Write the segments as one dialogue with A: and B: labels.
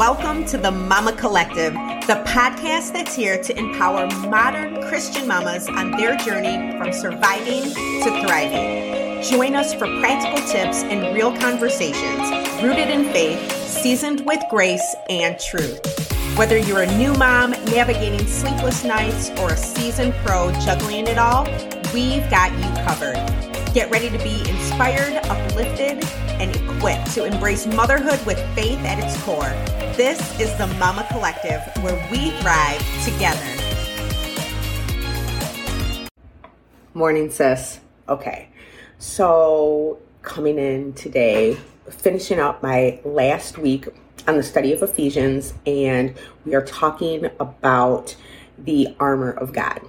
A: Welcome to the Mama Collective, the podcast that's here to empower modern Christian mamas on their journey from surviving to thriving. Join us for practical tips and real conversations rooted in faith, seasoned with grace and truth. Whether you're a new mom navigating sleepless nights or a seasoned pro juggling it all, we've got you covered. Get ready to be inspired, uplifted, and equipped to embrace motherhood with faith at its core. This is the Mama Collective, where we thrive together. Morning, sis. Okay, so coming in today, finishing up my last week on the study of Ephesians, and we are talking about the armor of God.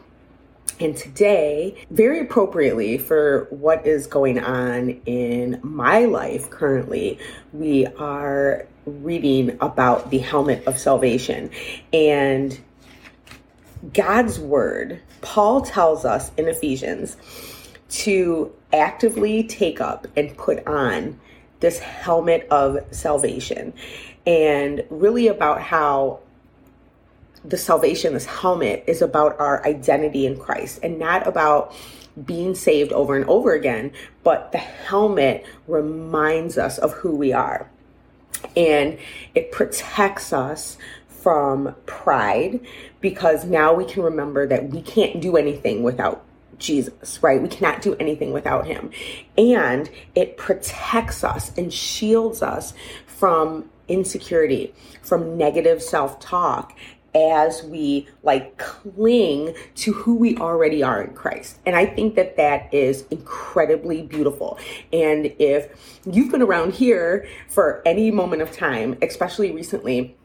A: And today, very appropriately for what is going on in my life currently, we are reading about the helmet of salvation. And God's word, Paul tells us in Ephesians to actively take up and put on this helmet of salvation and really about how the salvation, this helmet, is about our identity in Christ and not about being saved over and over again, but the helmet reminds us of who we are. And it protects us from pride because now we can remember that we can't do anything without Jesus, right? We cannot do anything without him. And it protects us and shields us from insecurity, from negative self talk, as we like cling to who we already are in Christ. And I think that that is incredibly beautiful. And if you've been around here for any moment of time, especially recently,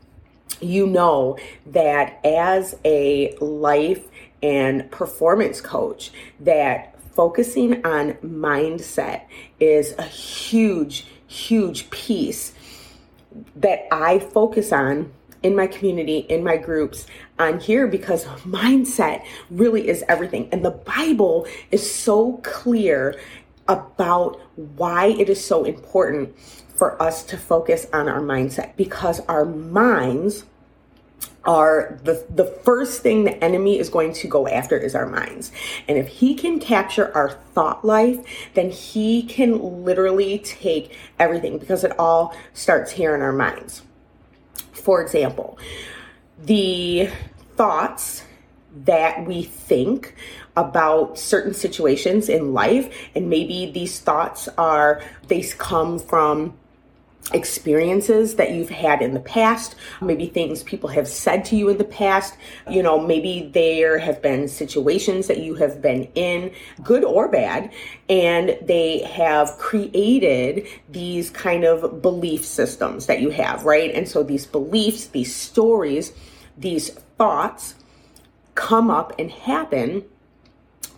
A: you know that as a life and performance coach that focusing on mindset is a huge huge piece that I focus on in my community, in my groups, on here because mindset really is everything. And the Bible is so clear about why it is so important for us to focus on our mindset because our minds are the the first thing the enemy is going to go after is our minds. And if he can capture our thought life, then he can literally take everything because it all starts here in our minds. For example, the thoughts that we think about certain situations in life, and maybe these thoughts are, they come from experiences that you've had in the past, maybe things people have said to you in the past. You know, maybe there have been situations that you have been in, good or bad, and they have created these kind of belief systems that you have, right? And so these beliefs, these stories, these thoughts come up and happen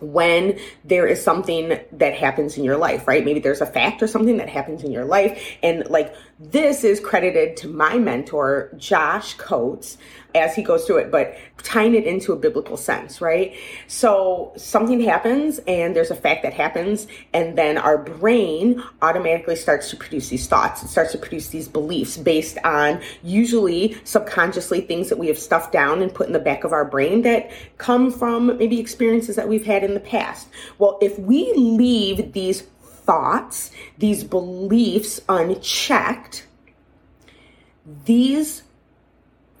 A: when there is something that happens in your life, right? Maybe there's a fact or something that happens in your life. And like this is credited to my mentor, Josh Coates, as he goes through it, but tying it into a biblical sense, right? So something happens and there's a fact that happens, and then our brain automatically starts to produce these thoughts. It starts to produce these beliefs based on usually subconsciously things that we have stuffed down and put in the back of our brain that come from maybe experiences that we've had in the past. Well, if we leave these thoughts, these beliefs unchecked, these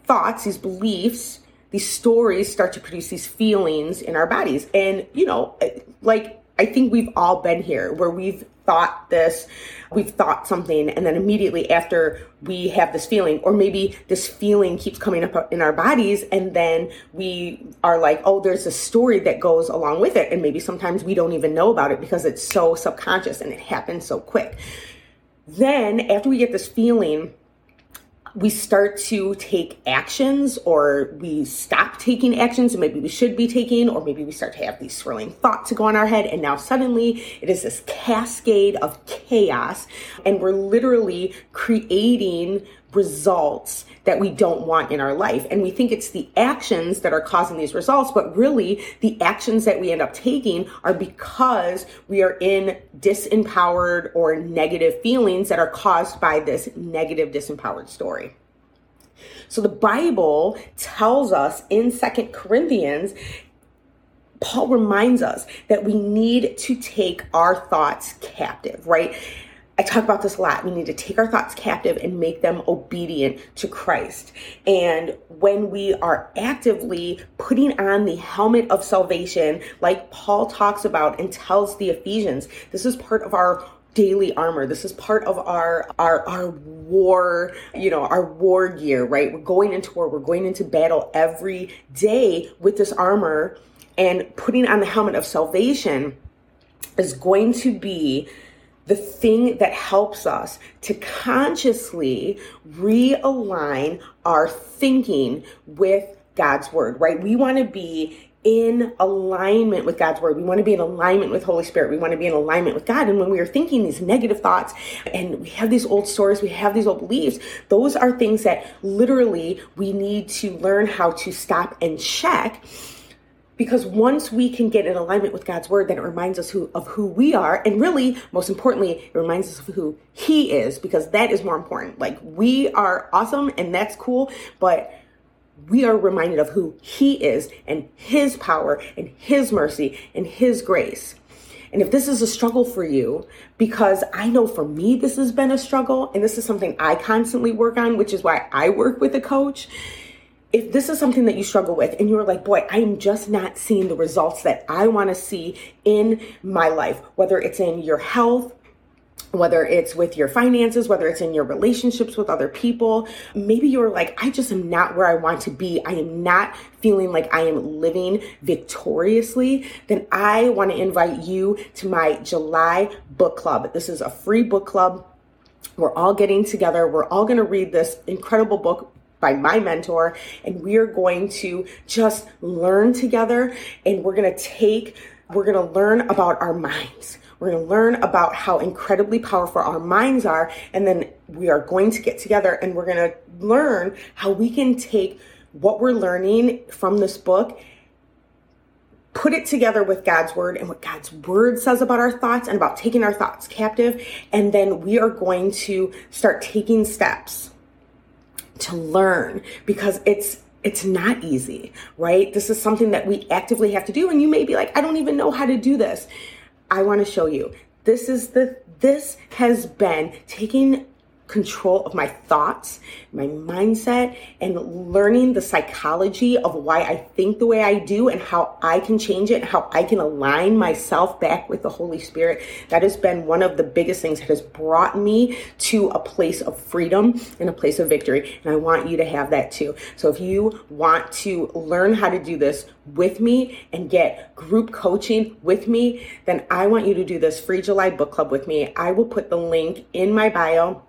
A: thoughts, these beliefs, these stories start to produce these feelings in our bodies. And, you know, eh, like I think we've all been here where we've thought this, we've thought something, and then immediately after we have this feeling, or maybe this feeling keeps coming up in our bodies, and then we are like, oh, there's a story that goes along with it. And maybe sometimes we don't even know about it because it's so subconscious and it happens so quick. Then, after we get this feeling, we start to take actions or we stop taking actions and maybe we should be taking or maybe we start to have these swirling thoughts to go in our head and now suddenly it is this cascade of chaos and we're literally creating results that we don't want in our life. And we think it's the actions that are causing these results, but really the actions that we end up taking are because we are in disempowered or negative feelings that are caused by this negative disempowered story. So the Bible tells us in Second Corinthians, Paul reminds us that we need to take our thoughts captive, right? I talk about this a lot. We need to take our thoughts captive and make them obedient to Christ. And when we are actively putting on the helmet of salvation, like Paul talks about and tells the Ephesians, this is part of our daily armor. This is part of our our our war, you know, our war gear, right? We're going into war, we're going into battle every day with this armor and putting on the helmet of salvation is going to be the thing that helps us to consciously realign our thinking with God's word, right? We want to be in alignment with God's word. We want to be in alignment with Holy Spirit. We want to be in alignment with God. And when we are thinking these negative thoughts and we have these old stories, we have these old beliefs, those are things that literally we need to learn how to stop and check because once we can get in alignment with God's word, then it reminds us who, of who we are. And really, most importantly, it reminds us of who He is, because that is more important. Like, we are awesome and that's cool, but we are reminded of who He is and His power and His mercy and His grace. And if this is a struggle for you, because I know for me, this has been a struggle, and this is something I constantly work on, which is why I work with a coach if this is something that you struggle with and you're like, boy, I'm just not seeing the results that I want to see in my life, whether it's in your health, whether it's with your finances, whether it's in your relationships with other people, maybe you're like, I just am not where I want to be. I am not feeling like I am living victoriously. Then I want to invite you to my July book club. This is a free book club. We're all getting together. We're all going to read this incredible book by my mentor and we are going to just learn together and we're going to take we're going to learn about our minds. We're going to learn about how incredibly powerful our minds are and then we are going to get together and we're going to learn how we can take what we're learning from this book put it together with God's word and what God's word says about our thoughts and about taking our thoughts captive and then we are going to start taking steps to learn because it's it's not easy, right? This is something that we actively have to do and you may be like, I don't even know how to do this. I want to show you. This is the this has been taking control of my thoughts, my mindset, and learning the psychology of why I think the way I do and how I can change it how I can align myself back with the Holy Spirit. That has been one of the biggest things that has brought me to a place of freedom and a place of victory. And I want you to have that too. So if you want to learn how to do this with me and get group coaching with me, then I want you to do this free July book club with me. I will put the link in my bio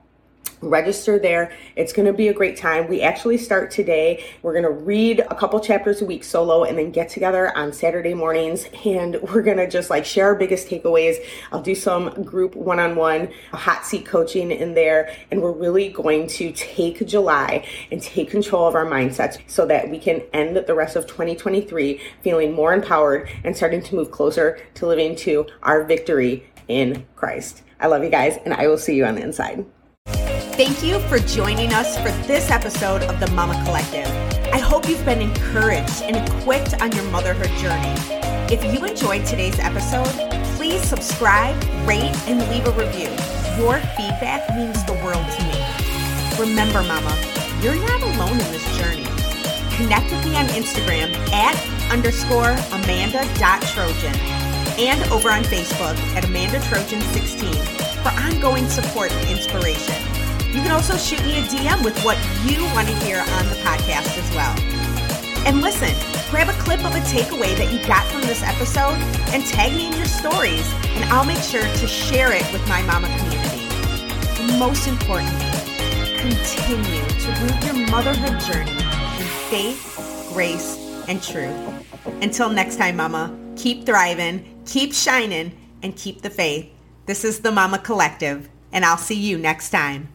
A: register there. It's going to be a great time. We actually start today. We're going to read a couple chapters a week solo and then get together on Saturday mornings and we're going to just like share our biggest takeaways. I'll do some group one-on-one hot seat coaching in there and we're really going to take July and take control of our mindsets so that we can end the rest of 2023 feeling more empowered and starting to move closer to living to our victory in Christ. I love you guys and I will see you on the inside.
B: Thank you for joining us for this episode of the Mama Collective. I hope you've been encouraged and equipped on your motherhood journey. If you enjoyed today's episode, please subscribe, rate, and leave a review. Your feedback means the world to me. Remember, Mama, you're not alone in this journey. Connect with me on Instagram at underscore amanda.trojan and over on Facebook at Amanda Trojan 16 for ongoing support and inspiration. You can also shoot me a DM with what you want to hear on the podcast as well. And listen, grab a clip of a takeaway that you got from this episode and tag me in your stories, and I'll make sure to share it with my mama community. And most importantly, continue to root your motherhood journey in faith, grace, and truth. Until next time, mama, keep thriving, keep shining, and keep the faith. This is the Mama Collective, and I'll see you next time.